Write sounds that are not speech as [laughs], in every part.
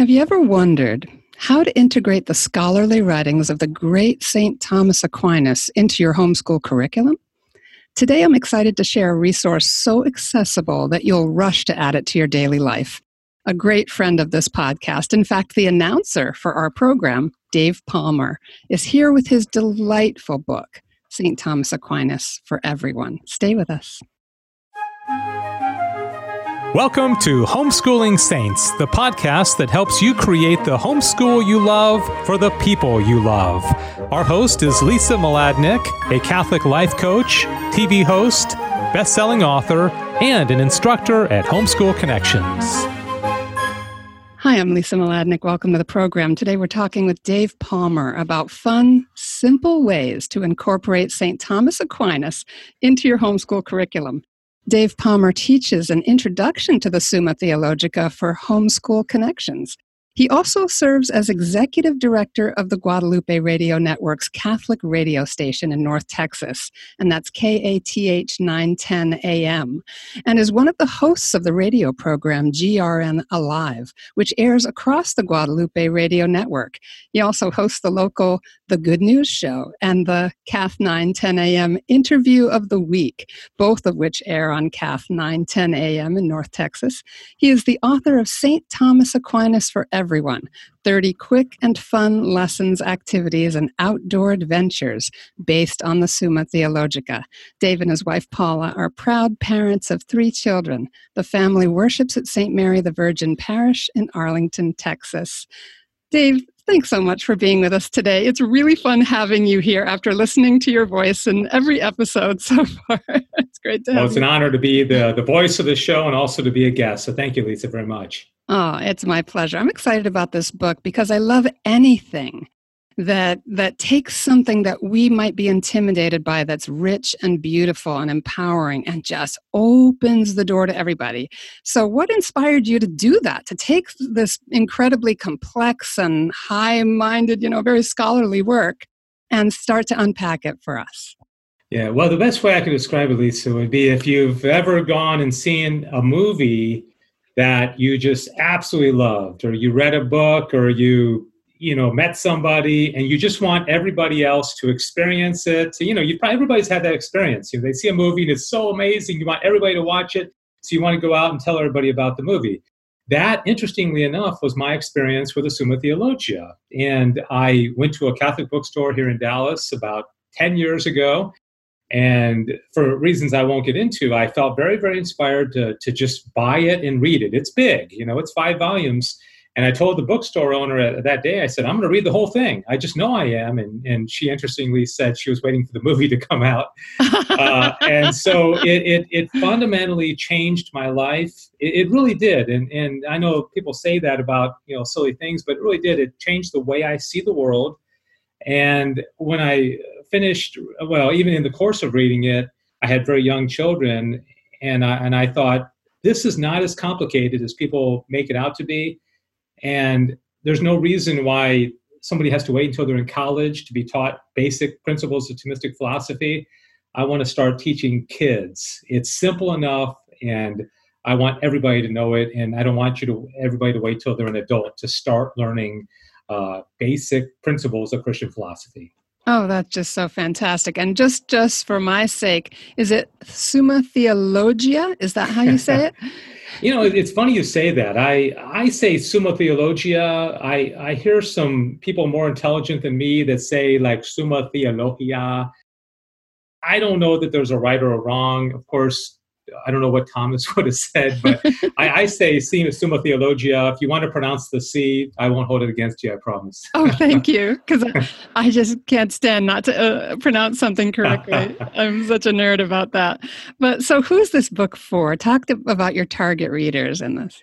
Have you ever wondered how to integrate the scholarly writings of the great St. Thomas Aquinas into your homeschool curriculum? Today, I'm excited to share a resource so accessible that you'll rush to add it to your daily life. A great friend of this podcast, in fact, the announcer for our program, Dave Palmer, is here with his delightful book, St. Thomas Aquinas for Everyone. Stay with us. Welcome to Homeschooling Saints, the podcast that helps you create the homeschool you love for the people you love. Our host is Lisa Mladinich, a Catholic life coach, TV host, best-selling author, and an instructor at Homeschool Connections. Hi, I'm Lisa Mladinich. Welcome to the program. Today we're talking with Dave Palmer about fun, simple ways to incorporate St. Thomas Aquinas into your homeschool curriculum. Dave Palmer teaches an introduction to the Summa Theologica for Homeschool Connections. He also serves as executive director of the Guadalupe Radio Network's Catholic radio station in North Texas, and that's KATH 910 AM, and is one of the hosts of the radio program GRN Alive, which airs across the Guadalupe Radio Network. He also hosts the local The Good News Show and the KATH 910 AM Interview of the Week, both of which air on KATH 910 AM in North Texas. He is the author of St. Thomas Aquinas for everyone 30 quick and fun lessons, activities, and outdoor adventures based on the Summa Theologica. Dave and his wife Paula are proud parents of three children. The family worships at St. Mary the Virgin Parish in Arlington, Texas. Dave, thanks so much for being with us today. It's really fun having you here after listening to your voice in every episode so [laughs] far. it's great to have it's you. an honor to be the, the voice of the show and also to be a guest. So thank you, Lisa, very much. Oh, it's my pleasure. I'm excited about this book because I love anything that that takes something that we might be intimidated by that's rich and beautiful and empowering and just opens the door to everybody. So what inspired you to do that? To take this incredibly complex and high-minded, you know, very scholarly work and start to unpack it for us? Yeah, well, the best way I could describe it, Lisa, would be if you've ever gone and seen a movie that you just absolutely loved, or you read a book, or you you know met somebody, and you just want everybody else to experience it. So, you know, you probably everybody's had that experience. You know, they see a movie and it's so amazing, you want everybody to watch it, so you want to go out and tell everybody about the movie. That, interestingly enough, was my experience with the Summa Theologia. And I went to a Catholic bookstore here in Dallas about 10 years ago and for reasons I won't get into, I felt very, very inspired to, to just buy it and read it. It's big, you know, it's five volumes. And I told the bookstore owner that day, I said, I'm going to read the whole thing. I just know I am. And, and she interestingly said she was waiting for the movie [laughs] to come out. [laughs] uh, and so it, it, it, fundamentally changed my life. It, it, really did. And, and I know people say that about, you know, silly things, but it really did. It changed the way I see the world. And when I finished, well, even in the course of reading it, I had very young children, and I, and I thought, this is not as complicated as people make it out to be. And there's no reason why somebody has to wait until they're in college to be taught basic principles of Thomistic philosophy. I want to start teaching kids. It's simple enough, and I want everybody to know it. And I don't want you to everybody to wait till they're an adult to start learning uh, basic principles of Christian philosophy. Oh, that's just so fantastic. And just just for my sake, is it Summa Theologia? Is that how you say it? [laughs] you know, it's funny you say that. I I say Summa Theologia. I I hear some people more intelligent than me that say like Summa Theologia. I don't know that there's a right or a wrong. Of course, I don't know what Thomas [laughs] would have said, but I, I, say Summa Theologia. If you want to pronounce the C, I won't hold it against you, I promise. Oh, thank you. Because I, [laughs] I, just can't stand not to uh, pronounce something correctly. [laughs] I'm such a nerd about that. But so, who's this book for? Talk to, about your target readers in this.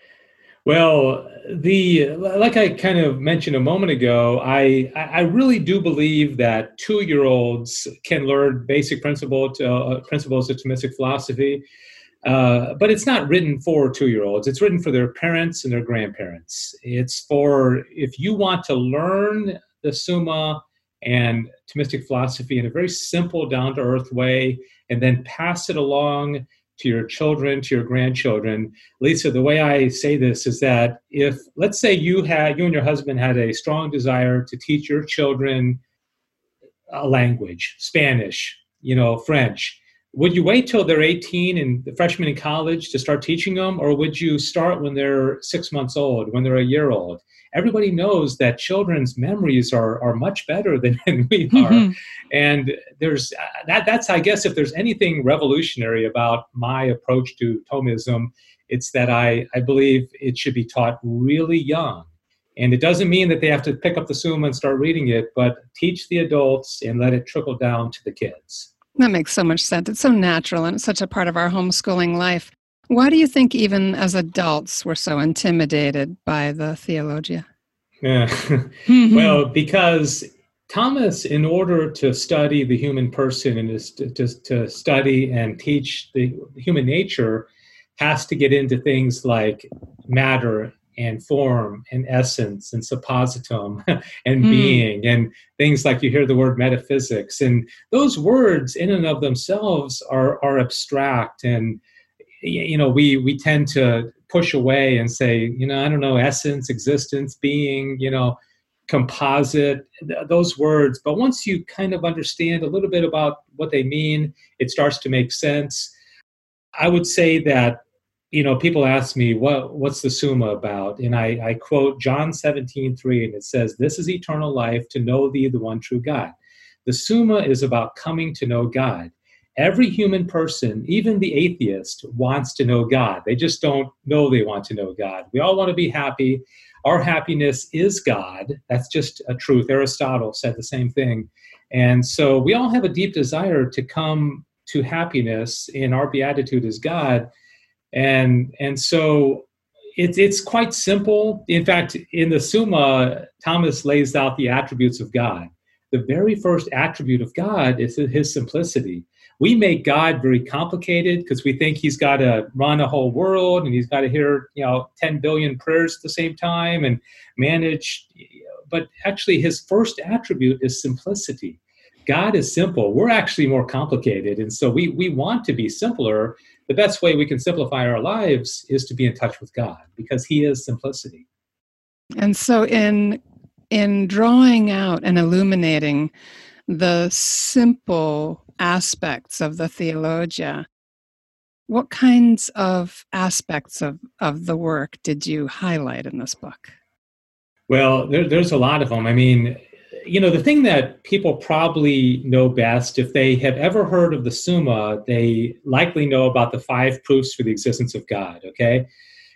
Well, the like I kind of mentioned a moment ago, I I really do believe that two year olds can learn basic principle to, uh, principles of Thomistic philosophy. Uh, but it's not written for two year olds. It's written for their parents and their grandparents. It's for if you want to learn the Summa and Thomistic philosophy in a very simple, down to earth way, and then pass it along to your children, to your grandchildren. Lisa, the way I say this is that if, let's say, you had, you and your husband had a strong desire to teach your children a language, Spanish, you know, French, would you wait till they're 18 and the freshman in college to start teaching them, or would you start when they're six months old, when they're a year old? everybody knows that children's memories are, are much better than, [laughs] we are. Mm-hmm. And there's that, that's, I guess, if there's anything revolutionary about my approach to Thomism, it's that I, I believe it should be taught really young. And it doesn't mean that they have to pick up the Summa and start reading it, but teach the adults and let it trickle down to the kids. That makes so much sense. It's so natural and it's such a part of our homeschooling life. Why do you think, even as adults, we're so intimidated by the theologia? Yeah. [laughs] mm-hmm. Well, because Thomas, in order to study the human person and to, to, to study and teach the human nature, has to get into things like matter and form and essence and suppositum [laughs] and mm. being and things like you hear the word metaphysics. And those words in and of themselves are are abstract. And you know we we tend to push away and say you know i don't know essence existence being you know composite those words. But once you kind of understand a little bit about what they mean it starts to make sense. I would say that you know people ask me what what's the summa about and i i quote john 17 3 and it says this is eternal life to know thee the one true god the summa is about coming to know god Every human person, even the atheist, wants to know God. They just don't know they want to know God. We all want to be happy. Our happiness is God. That's just a truth. Aristotle said the same thing. And so we all have a deep desire to come to happiness, and our beatitude is God. And, and so it's, it's quite simple. In fact, in the Summa, Thomas lays out the attributes of God. The very first attribute of God is his simplicity we make God very complicated because we think he's got to run a whole world and he's got to hear, you know, 10 billion prayers at the same time and manage. But actually, his first attribute is simplicity. God is simple. We're actually more complicated. And so we, we want to be simpler. The best way we can simplify our lives is to be in touch with God because he is simplicity. And so in in drawing out and illuminating the simple aspects of the theologia. What kinds of aspects of, of the work did you highlight in this book? Well, there, there's a lot of them. I mean, you know, the thing that people probably know best, if they have ever heard of the Summa, they likely know about the five proofs for the existence of God, okay?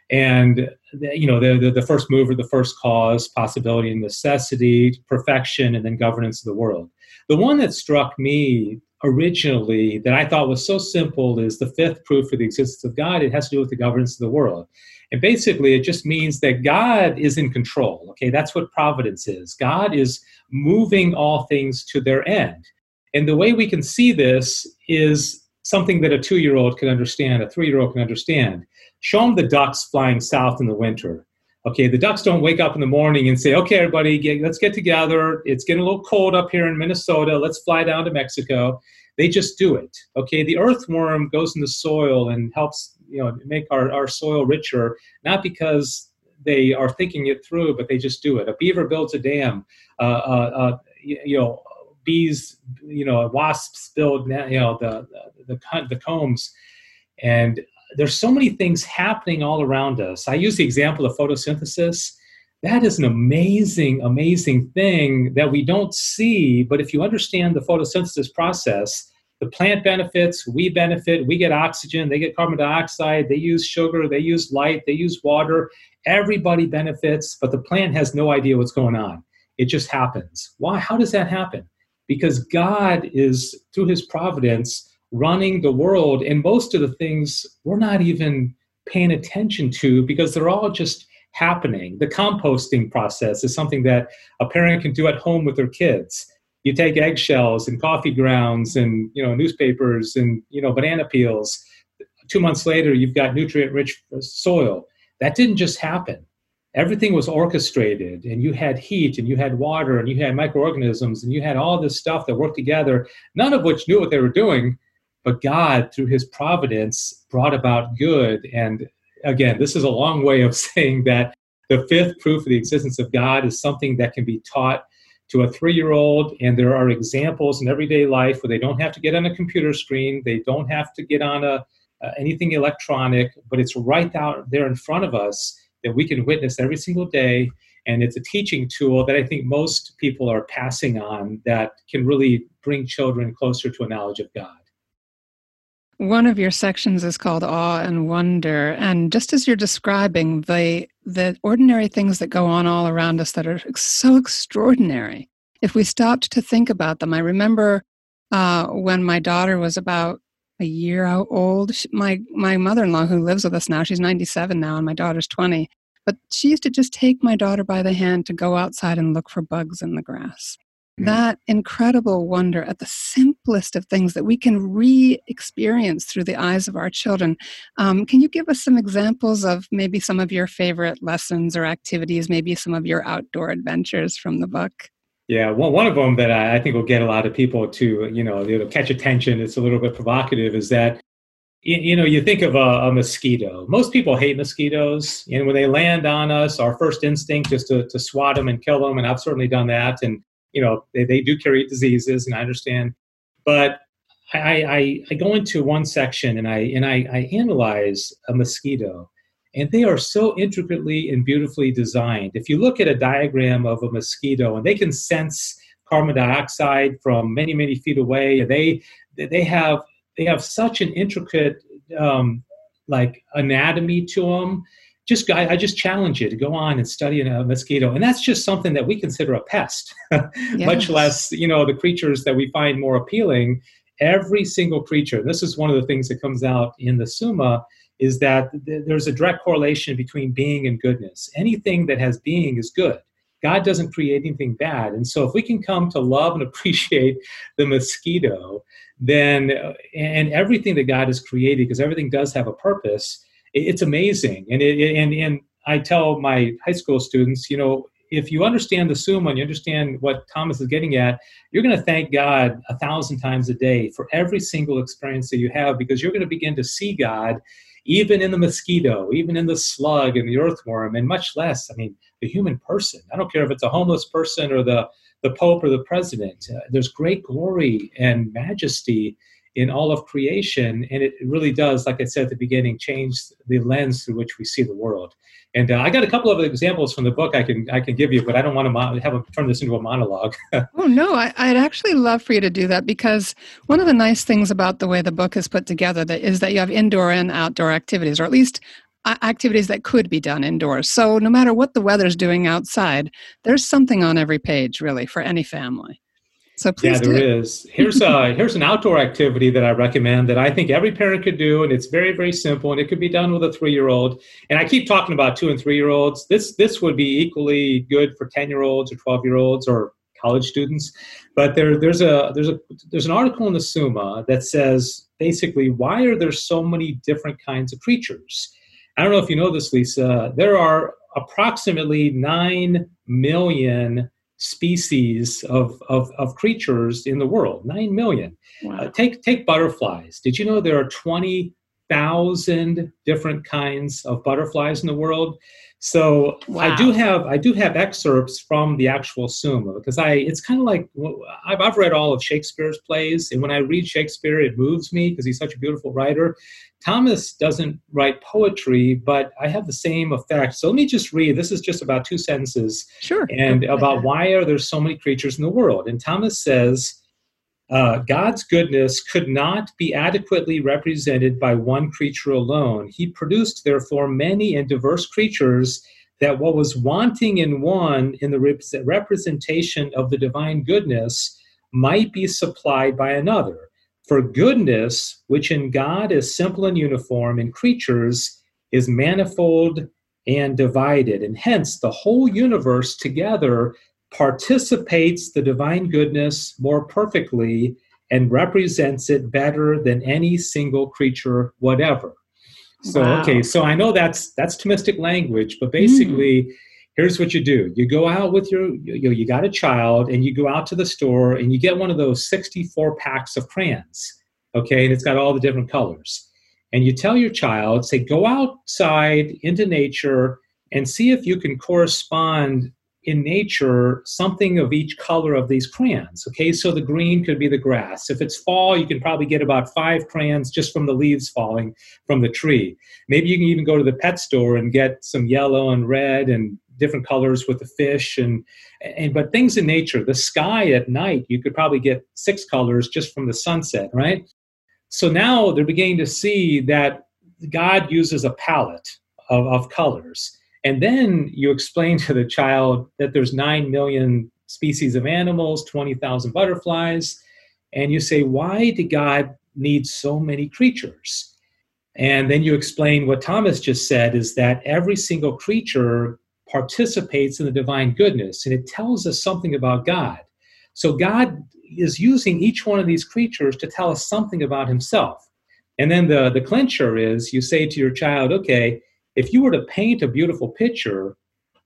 And, you know, the, the, first mover, the first cause, possibility and necessity, perfection, and then governance of the world. The one that struck me originally that I thought was so simple is the fifth proof for the existence of God. It has to do with the governance of the world. And basically, it just means that God is in control. Okay, that's what providence is. God is moving all things to their end. And the way we can see this is something that a two year old can understand, a three year old can understand. Show them the ducks flying south in the winter. Okay, the ducks don't wake up in the morning and say, okay, everybody, get, let's get together. It's getting a little cold up here in Minnesota. Let's fly down to Mexico. They just do it. Okay, the earthworm goes in the soil and helps you know make our, our soil richer, not because they are thinking it through, but they just do it. A beaver builds a dam. Uh, uh, uh, you, you, know, bees, you know, wasps build, you know, the the, the, the combs, and there's so many things happening all around us. I use the example of photosynthesis. That is an amazing, amazing thing that we don't see. But if you understand the photosynthesis process, the plant benefits, we benefit, we get oxygen, they get carbon dioxide, they use sugar, they use light, they use water. Everybody benefits, but the plant has no idea what's going on. It just happens. Why? How does that happen? Because God is, through his providence, running the world and most of the things we're not even paying attention to because they're all just happening the composting process is something that a parent can do at home with their kids you take eggshells and coffee grounds and you know newspapers and you know banana peels. Two months later you've got nutrient rich soil. That didn't just happen. Everything was orchestrated and you had heat and you had water and you had microorganisms and you had all this stuff that worked together none of which knew what they were doing but God, through his providence, brought about good. And again, this is a long way of [laughs] saying that the fifth proof of the existence of God is something that can be taught to a three year old. And there are examples in everyday life where they don't have to get on a computer screen, they don't have to get on a, uh, anything electronic, but it's right out there in front of us that we can witness every single day. And it's a teaching tool that I think most people are passing on that can really bring children closer to a knowledge of God. One of your sections is called Awe and Wonder. And just as you're describing the, the ordinary things that go on all around us that are so extraordinary, if we stopped to think about them, I remember uh, when my daughter was about a year old, my, my mother in law, who lives with us now, she's 97 now, and my daughter's 20, but she used to just take my daughter by the hand to go outside and look for bugs in the grass. Mm-hmm. that incredible wonder at the simplest of things that we can re experience through the eyes of our children. Um, can you give us some examples of maybe some of your favorite lessons or activities, maybe some of your outdoor adventures from the book? Yeah, well, one of them that I, I think will get a lot of people to, you know, it'll catch attention. It's a little bit provocative. Is that you, you know you think of a, a, mosquito. Most people hate mosquitoes, and when they land on us, our first instinct is to, to swat them and kill them. And I've certainly done that. And you know they, they do carry diseases and i understand but I, I, I go into one section and I and I, I analyze a mosquito, and they are so intricately and beautifully designed. If you look at a diagram of a mosquito, and they can sense carbon dioxide from many many feet away, they they have they have such an intricate um, like anatomy to them just I, I, just challenge you to go on and study a mosquito, and that's just something that we consider a pest, [laughs] yes. much less you know the creatures that we find more appealing. Every single creature. This is one of the things that comes out in the Summa is that th- there's a direct correlation between being and goodness. Anything that has being is good. God doesn't create anything bad, and so if we can come to love and [laughs] appreciate the mosquito, then uh, and everything that God has created, because everything does have a purpose it's amazing. And it, and and I tell my high school students, you know, if you understand the Summa and you understand what Thomas is getting at, you're going to thank God a thousand times a day for every single experience that you have because you're going to begin to see God even in the mosquito, even in the slug and the earthworm, and much less, I mean, the human person. I don't care if it's a homeless person or the, the Pope or the president. Uh, there's great glory and majesty in all of creation. And it really does, like I said at the beginning, change the lens through which we see the world. And uh, I got a couple of examples from the book I can I can give you, but I don't want to have a, turn this into a monologue. [laughs] oh no, I, would actually love for you to do that because one of the nice things about the way the book is put together that is that you have indoor and outdoor activities, or at least uh, activities that could be done indoors. So no matter what the weather's doing outside, there's something on every page really for any family. So please yeah, there do. is. Here's a here's an outdoor activity that I recommend that I think every parent could do, and it's very very simple, and it could be done with a three year old. And I keep talking about two and three year olds. This this would be equally good for ten year olds or twelve year olds or college students. But there there's a there's a there's an article in the Summa that says basically why are there so many different kinds of creatures. I don't know if you know this, Lisa. There are approximately nine million species of, of, of creatures in the world, 9 million. Wow. Uh, take, take butterflies. Did you know there are 20,000 different kinds of butterflies in the world? So wow. I do have I do have excerpts from the actual Summa because I it's kind of like I've I've read all of Shakespeare's plays and when I read Shakespeare it moves me because he's such a beautiful writer. Thomas doesn't write poetry, but I have the same effect. So let me just read. This is just about two sentences. Sure. And about why are there so many creatures in the world? And Thomas says uh, God's goodness could not be adequately represented by one creature alone. He produced, therefore, many and diverse creatures that what was wanting in one in the representation of the divine goodness might be supplied by another. For goodness, which in God is simple and uniform, in creatures is manifold and divided. And hence, the whole universe together participates the divine goodness more perfectly and represents it better than any single creature whatever. So wow. okay, so I know that's that's Thomistic language, but basically, mm. here's what you do: you go out with your you, know, you got a child, and you go out to the store and you get one of those 64 packs of crayons. okay, and it's got all the different colors. And you tell your child, say, go outside into nature and see if you can correspond in nature something of each color of these crayons. Okay, so the green could be the grass. If it's fall, you can probably get about five crayons just from the leaves falling from the tree. Maybe you can even go to the pet store and get some yellow and red and different colors with the fish and and but things in nature the sky at night you could probably get six colors just from the sunset right so now they're beginning to see that god uses a palette of, of colors and then you explain to the child that there's 9 million species of animals, 20,000 butterflies, and you say, why did God need so many creatures? And then you explain what Thomas just said is that every single creature participates in the divine goodness, and it tells us something about God. So God is using each one of these creatures to tell us something about himself. And then the, the clincher is you say to your child, okay, if you were to paint a beautiful picture,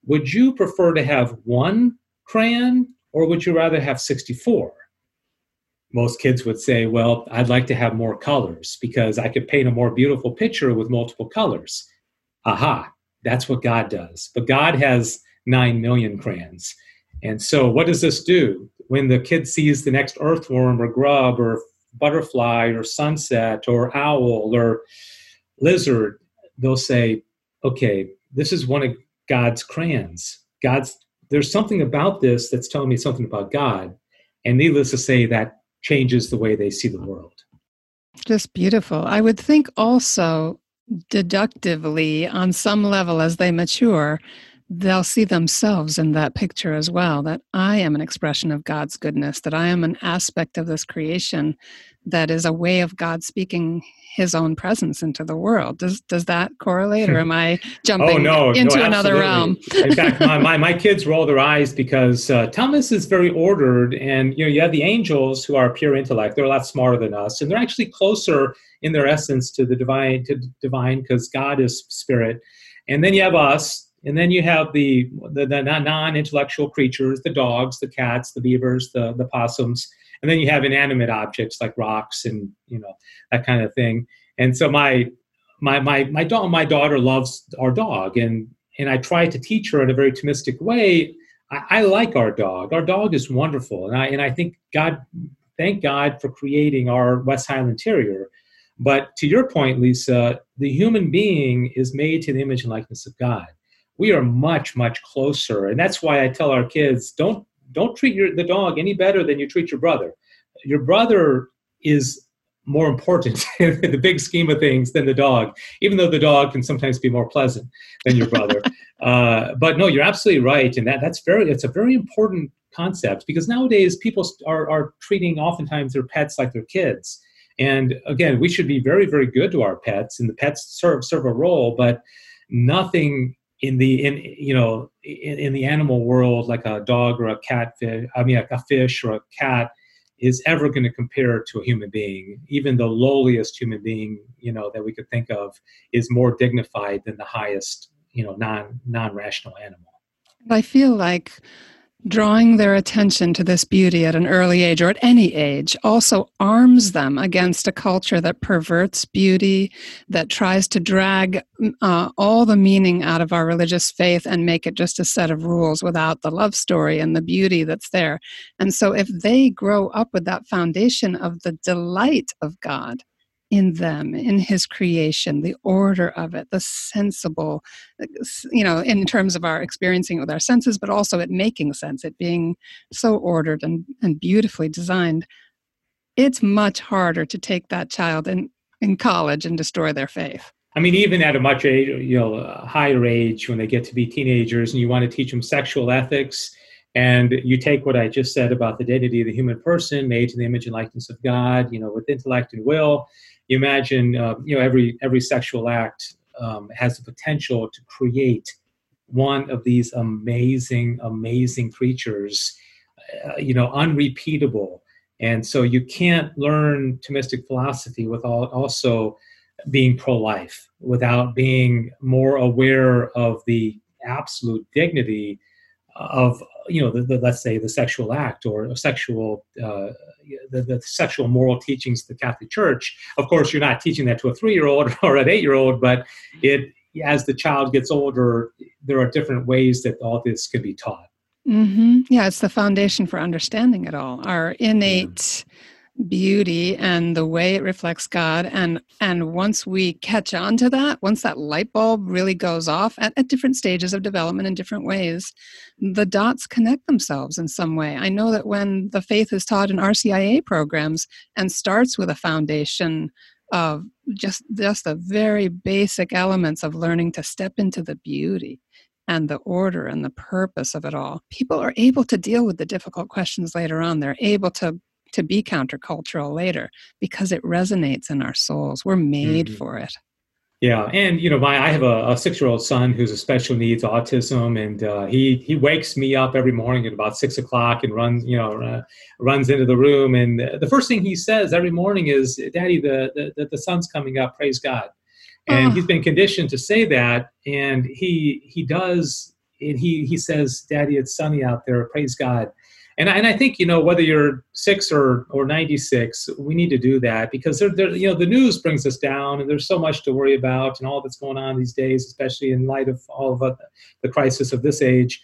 would you prefer to have one crayon or would you rather have 64? Most kids would say, well, I'd like to have more colors because I could paint a more beautiful picture with multiple colors. Aha, that's what God does. But God has 9 million crayons. And so, what does this do? When the kid sees the next earthworm or grub or butterfly or sunset or owl or lizard, they'll say, okay, this is one of God's crayons. God's there's something about this that's telling me something about God. And needless to say, that changes the way they see the world. Just beautiful. I would think also deductively, on some level, as they mature, they'll see themselves in that picture as well that I am an expression of God's goodness, that I am an aspect of this creation that is a way of God speaking his own presence into the world. Does does that correlate or am I [laughs] jumping oh, no, into no, another realm? in fact, my, my, my, kids roll their eyes because uh, Thomas is very ordered and you know you have the angels who are pure intellect. They're a lot smarter than us and they're actually closer in their essence to the divine to divine because God is spirit. And then you have us and then you have the, the, the non-intellectual creatures, the dogs, the cats, the beavers, the, the possums. And then you have inanimate objects like rocks and, you know, that kind of thing. And so my, my, my, my, my daughter loves our dog. And, and I try to teach her in a very Thomistic way. I, I like our dog. Our dog is wonderful. And I, and I think God, thank God for creating our West Highland Terrier. But to your point, Lisa, the human being is made to the image and likeness of God we are much much closer. And that's why i tell our kids don't don't treat your, the dog any better than you treat your brother. Your brother is more important [laughs] in the big scheme of things than the dog even though the dog can sometimes be more pleasant than your brother. [laughs] Uh, but no you're absolutely right. And that that's very it's a very important concept because nowadays people are, are treating oftentimes their pets like their kids. And again we should be very very good to our pets and the pets serve serve a role but nothing in the in you know in, in, the animal world like a dog or a catfish i mean a fish or a cat is ever going to compare to a human being. Even the lowliest human being you know that we could think of is more dignified than the highest you know non non-rational animal. I feel like Drawing their attention to this beauty at an early age or at any age also arms them against a culture that perverts beauty, that tries to drag uh, all the meaning out of our religious faith and make it just a set of rules without the love story and the beauty that's there. And so, if they grow up with that foundation of the delight of God, in them, in his creation, the order of it, the sensible, you know, in terms of our experiencing it with our senses, but also it making sense, it being so ordered and, and beautifully designed. It's much harder to take that child in, in college and destroy their faith. I mean, even at a much age, you know, higher age, when they get to be teenagers, and you want to teach them sexual ethics, and you take what I just said about the dignity of the human person, made to the image and likeness of God, you know, with intellect and will, you imagine uh, you know every every sexual act um, has the potential to create one of these amazing amazing creatures uh, you know unrepeatable. And so you can't learn Thomistic philosophy without also being pro-life without being more aware of the absolute dignity of you know the, the, let's say the sexual act or a sexual uh, the, the, sexual moral teachings of the catholic church of course you're not teaching that to a three-year-old [laughs] or an eight-year-old but it as the child gets older there are different ways that all this can be taught. Mm-hmm. yeah it's the foundation for understanding it all. Our innate yeah beauty and the way it reflects God. And and once we catch on to that, once that light bulb really goes off at, at different stages of development in different ways, the dots connect themselves in some way. I know that when the faith is taught in RCIA programs and starts with a foundation of just just the very basic elements of learning to step into the beauty and the order and the purpose of it all. People are able to deal with the difficult questions later on. They're able to to be countercultural later because it resonates in our souls. We're made mm-hmm. for it. Yeah, and you know, my I have a, a six-year-old son who's a special needs autism, and uh, he he wakes me up every morning at about six o'clock and runs, you know, uh, runs into the room, and the first thing he says every morning is, "Daddy, the the, the sun's coming up. Praise God." And oh. he's been conditioned to say that, and he he does, and he he says, "Daddy, it's sunny out there. Praise God." And I, and I think you know whether you're six or or 96 we need to do that because there, you know the news brings us down and there's so much to worry about and all that's going on these days especially in light of all of the crisis of this age.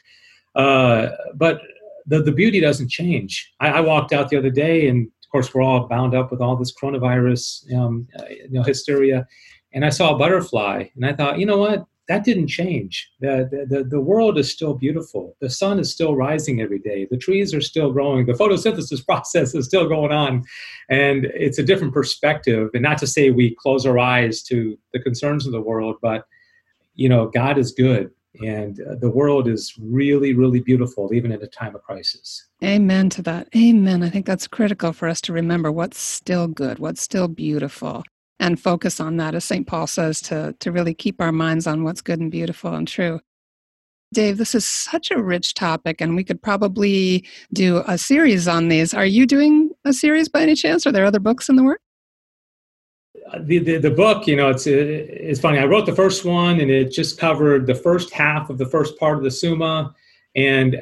Uh, but the, the beauty doesn't change. I, I, walked out the other day and of course we're all bound up with all this coronavirus um, uh, you know hysteria. And i saw a butterfly and i thought you know what that didn't change. The, the, the world is still beautiful. The sun is still rising every day. The trees are still growing. The photosynthesis [laughs] process is still going on. And it's a different perspective. And not to say we close our eyes to the concerns of the world, but, you know, God is good. And uh, the world is really, really beautiful, even in a time of crisis. Amen to that. Amen. I think that's critical for us to remember what's still good, what's still beautiful and focus on that, as St. Paul says, to, to really keep our minds on what's good and beautiful and true. Dave, this is such a rich topic, and we could probably do a series on these. Are you doing a series by any chance? Are there other books in the work? Uh, the, the, the book, you know, it's it's funny. I wrote the first one, and it just covered the first half of the first part of the Summa, and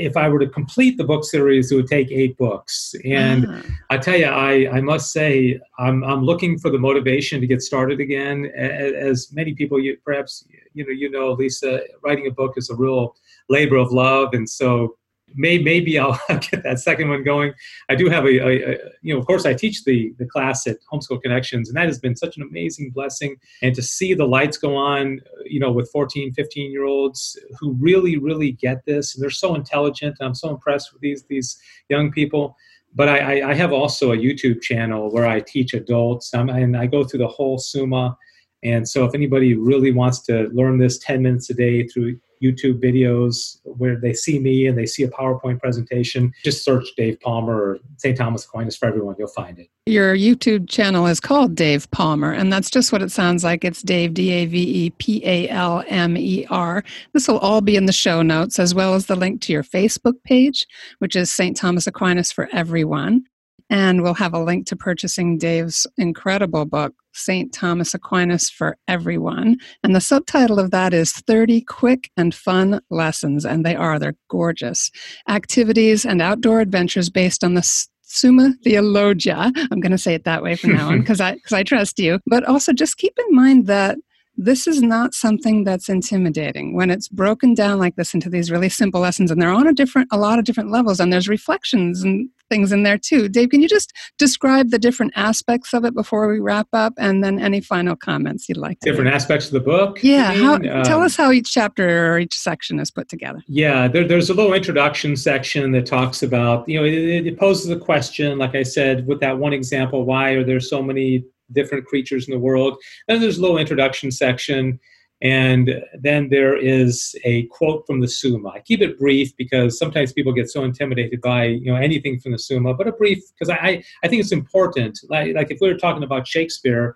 if I were to complete the book series, it would take eight books. And uh-huh. I tell you, I, I must say, I'm, I'm looking for the motivation to get started again. As many people, you perhaps you know, you know, Lisa, writing a book is a real labor of love, and so may, maybe [laughs] I'll get that second one going. I do have a, a, a, you know, of course, I teach the the class at Homeschool Connections, and that has been such an amazing blessing. And to see the lights go on, you know, with 14, 15 year olds who really, really get this, and they're so intelligent. I'm so impressed with these these young people. But I, I have also a YouTube channel where I teach adults, um, and I go through the whole Summa. And so, if anybody really wants to learn this 10 minutes a day through YouTube videos where they see me and they see a PowerPoint presentation. Just search Dave Palmer or St. Thomas Aquinas for everyone. You'll find it. Your YouTube channel is called Dave Palmer, and that's just what it sounds like. It's Dave, D A V E P A L M E R. This will all be in the show notes, as well as the link to your Facebook page, which is St. Thomas Aquinas for Everyone. And we'll have a link to purchasing Dave's incredible book, St. Thomas Aquinas for Everyone. And the subtitle of that is 30 Quick and Fun Lessons. And they are, they're gorgeous. Activities and outdoor adventures based on the Summa Theologia. I'm going to say it that way from now on [laughs] because I, cause I trust you. But also just keep in mind that this is not something that's intimidating. When it's broken down like this into these really simple lessons and they're on a different a lot of different levels and there's reflections and things in there too. Dave can you just describe the different aspects of it before we wrap up and then any final comments you'd like different make. aspects of the book yeah how, um, tell us how each chapter or each section is put together. Yeah there, there's a little introduction section that talks about you know it, it poses a question like i said with that one example why are there so many different creatures in the world. Then there's a little introduction section, and then there is a quote from the Summa. I keep it brief because sometimes people get so intimidated by you know anything from the Summa, but a brief because I I think it's important. Like like if we were talking about Shakespeare,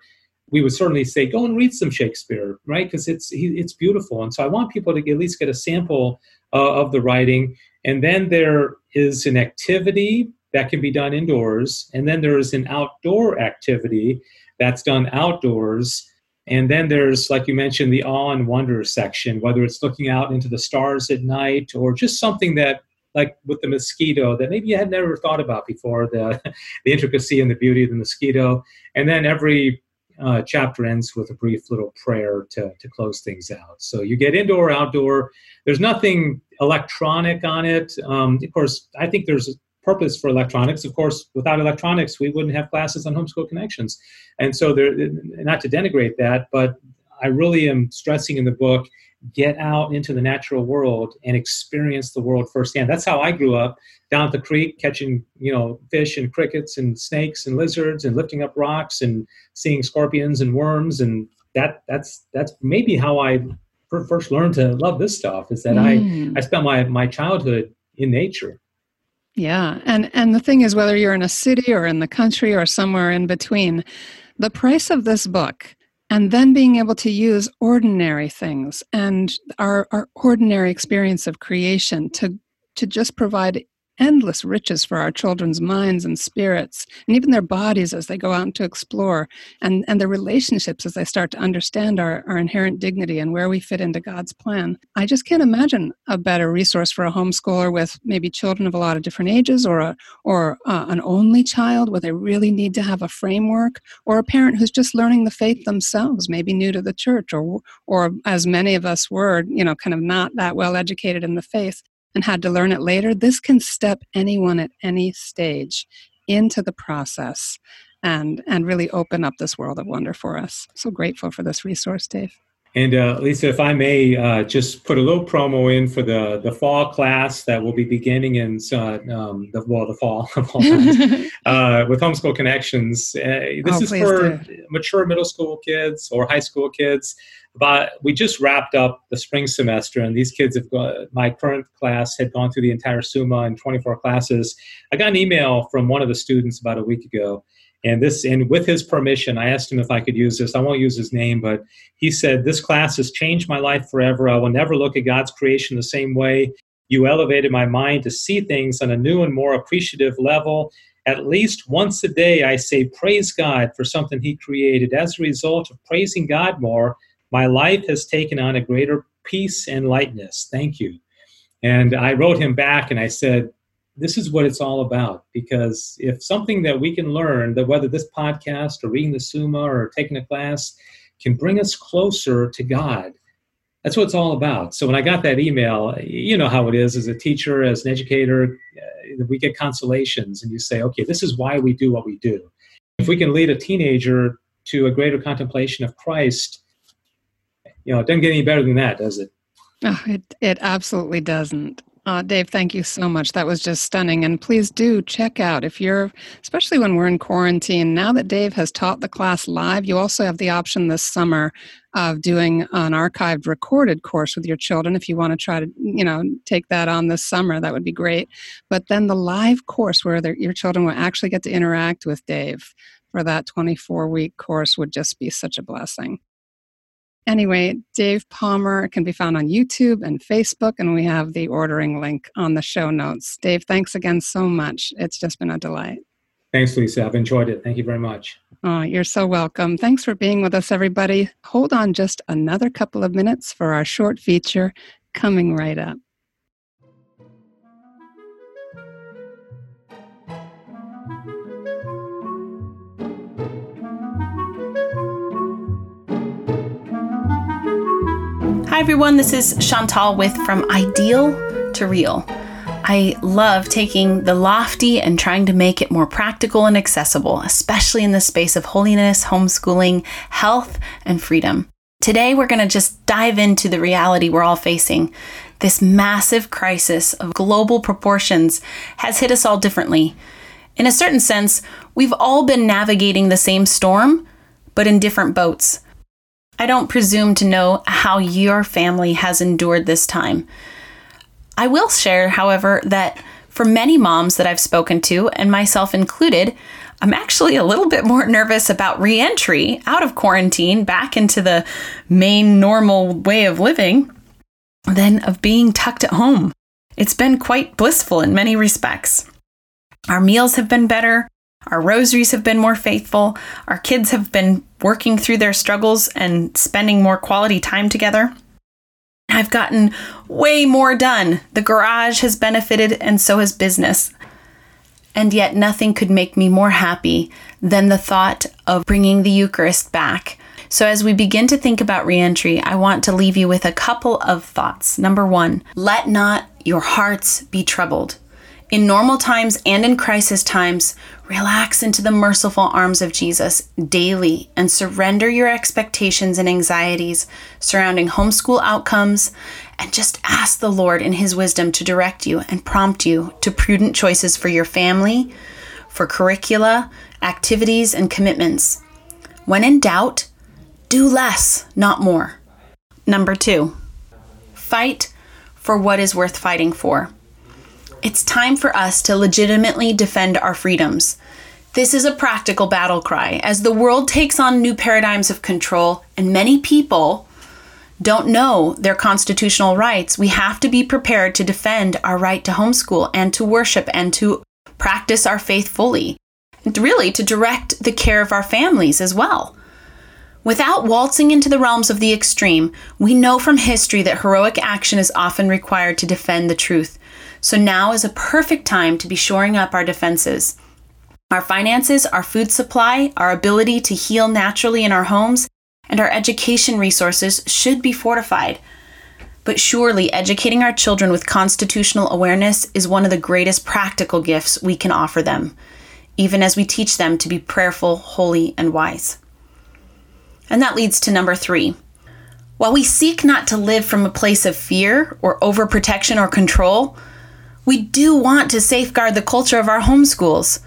we would certainly say go and read some Shakespeare, right? Because it's it's beautiful, and so I want people to at least get a sample uh, of the writing. And then there is an activity that can be done indoors, and then there is an outdoor activity that's done outdoors. And then there's, like you mentioned, the awe and wonder section, whether it's looking out into the stars at night or just something that, like with the mosquito, that maybe you had never thought about before the, [laughs] the intricacy and the beauty of the mosquito. And then every uh, chapter ends with a brief little prayer to, to close things out. So you get indoor, outdoor. There's nothing electronic on it. Um, of course, I think there's purpose for electronics. Of course, without electronics, we wouldn't have classes on homeschool connections. And so, there, not to denigrate that, but I really am stressing in the book get out into the natural world and experience the world firsthand. That's how I grew up down at the creek, catching you know fish and crickets and snakes and lizards and lifting up rocks and seeing scorpions and worms. And that that's that's maybe how I first learned to love this stuff. Is that mm. I I spent my my childhood in nature. Yeah, and and the thing is, whether you're in a city or in the country or somewhere in between, the price of this book and then being able to use ordinary things and our, our ordinary experience of creation to to just provide endless riches for our children's minds and spirits and even their bodies as they go out to explore and, and their relationships as they start to understand our, our inherent dignity and where we fit into god's plan. I just can't imagine a better resource for a homeschooler with maybe children of a lot of different ages or a or uh, an only child where they really need to have a framework or a parent who's just learning the faith themselves maybe new to the church or or as many of us were you know kind of not that well educated in the faith and had to learn it later, this can step anyone at any stage into the process and and really open up this world of wonder for us. So grateful for this resource, Dave. And uh, Lisa, if I may uh, just put a little promo in for the, the fall class that will be beginning in uh, um, the well the fall, [laughs] [laughs] uh, with Homeschool Connections. Uh, this oh, is for do. mature middle school kids or high school kids. But we just wrapped up the spring semester, and these kids have got my current class had gone through the entire Summa in 24 classes. I got an email from one of the students about a week ago and this, and with his permission, I asked him if I could use this. I won't use his name, but he said, This class has changed my life forever. I will never look at God's creation the same way. You elevated my mind to see things on a new and more appreciative level. At least once a day, I say, Praise God for something He created. As a result of praising God more, my life has taken on a greater peace and lightness. Thank you. And I wrote him back and I said, this is what it's all about because if something that we can learn that whether this podcast or reading the summa or taking a class can bring us closer to god that's what it's all about. So when i got that email you know how it is as a teacher as an educator uh, we get consolations and you say okay this is why we do what we do. If we can lead a teenager to a greater contemplation of christ you know it doesn't get any better than that does it? Oh, it, it absolutely doesn't uh, Dave, thank you so much. That was just stunning. And please do check out if you're, especially when we're in quarantine. Now that Dave has taught the class live, you also have the option this summer of doing an archived recorded course with your children. If you want to try to, you know, take that on this summer, that would be great. But then the live course where your children will actually get to interact with Dave for that 24 week course would just be such a blessing. Anyway, Dave Palmer can be found on YouTube and Facebook, and we have the ordering link on the show notes. Dave, thanks again so much. It's just been a delight. Thanks, Lisa. I've enjoyed it. Thank you very much. Oh, you're so welcome. Thanks for being with us, everybody. Hold on just another couple of minutes for our short feature coming right up. Hi, everyone. This is Chantal with From Ideal to Real. I love taking the lofty and trying to make it more practical and accessible, especially in the space of holiness, homeschooling, health, and freedom. Today, we're going to just dive into the reality we're all facing. This massive crisis of global proportions has hit us all differently. In a certain sense, we've all been navigating the same storm, but in different boats. I don't presume to know how your family has endured this time. I will share, however, that for many moms that I've spoken to, and myself included, I'm actually a little bit more nervous about reentry out of quarantine back into the main normal way of living than of being tucked at home. It's been quite blissful in many respects. Our meals have been better, Our rosaries have been more faithful. Our kids have been working through their struggles and spending more quality time together. I've gotten way more done. The garage has benefited, and so has business. And yet, nothing could make me more happy than the thought of bringing the Eucharist back. So, as we begin to think about reentry, I want to leave you with a couple of thoughts. Number one, let not your hearts be troubled. In normal times and in crisis times, relax into the merciful arms of Jesus daily and surrender your expectations and anxieties surrounding homeschool outcomes and just ask the Lord in His wisdom to direct you and prompt you to prudent choices for your family, for curricula, activities, and commitments. When in doubt, do less, not more. Number two, fight for what is worth fighting for. It's time for us to legitimately defend our freedoms. This is a practical battle cry as the world takes on new paradigms of control and many people don't know their constitutional rights. We have to be prepared to defend our right to homeschool and to worship and to practice our faith fully. And really to direct the care of our families as well. Without waltzing into the realms of the extreme, we know from history that heroic action is often required to defend the truth. So now is a perfect time to be shoring up our defenses. Our finances, our food supply, our ability to heal naturally in our homes, and our education resources should be fortified. But surely, educating our children with constitutional awareness is one of the greatest practical gifts we can offer them, even as we teach them to be prayerful, holy, and wise. And that leads to number three. While we seek not to live from a place of fear or overprotection or control, we do want to safeguard the culture of our homeschools.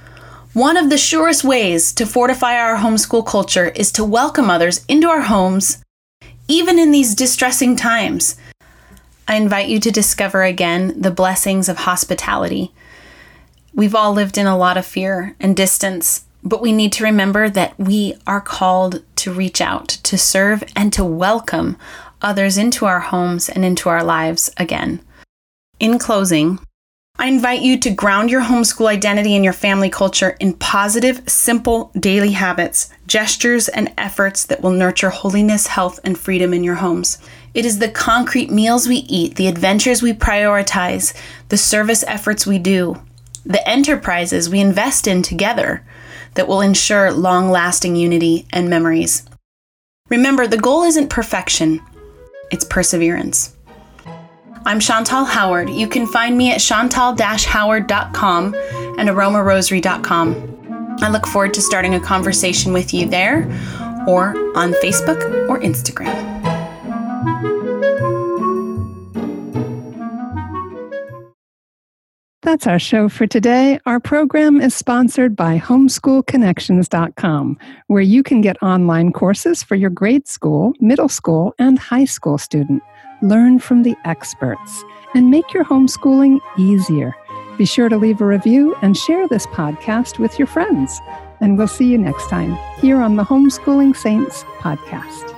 One of the surest ways to fortify our homeschool culture is to welcome others into our homes, even in these distressing times. I invite you to discover again the blessings of hospitality. We've all lived in a lot of fear and distance, but we need to remember that we are called to reach out, to serve, and to welcome others into our homes and into our lives again. In closing, I invite you to ground your homeschool identity and your family culture in positive, simple daily habits, gestures, and efforts that will nurture holiness, health, and freedom in your homes. It is the concrete meals we eat, the adventures we prioritize, the service efforts we do, the enterprises we invest in together that will ensure long lasting unity and memories. Remember, the goal isn't perfection, it's perseverance. I'm Chantal Howard. You can find me at chantal-howard.com and aromarosary.com. I look forward to starting a conversation with you there or on Facebook or Instagram. That's our show for today. Our program is sponsored by homeschoolconnections.com, where you can get online courses for your grade school, middle school, and high school student learn from the experts, and make your homeschooling easier. Be sure to leave a review and share this podcast with your friends. And we'll see you next time here on the Homeschooling Saints podcast.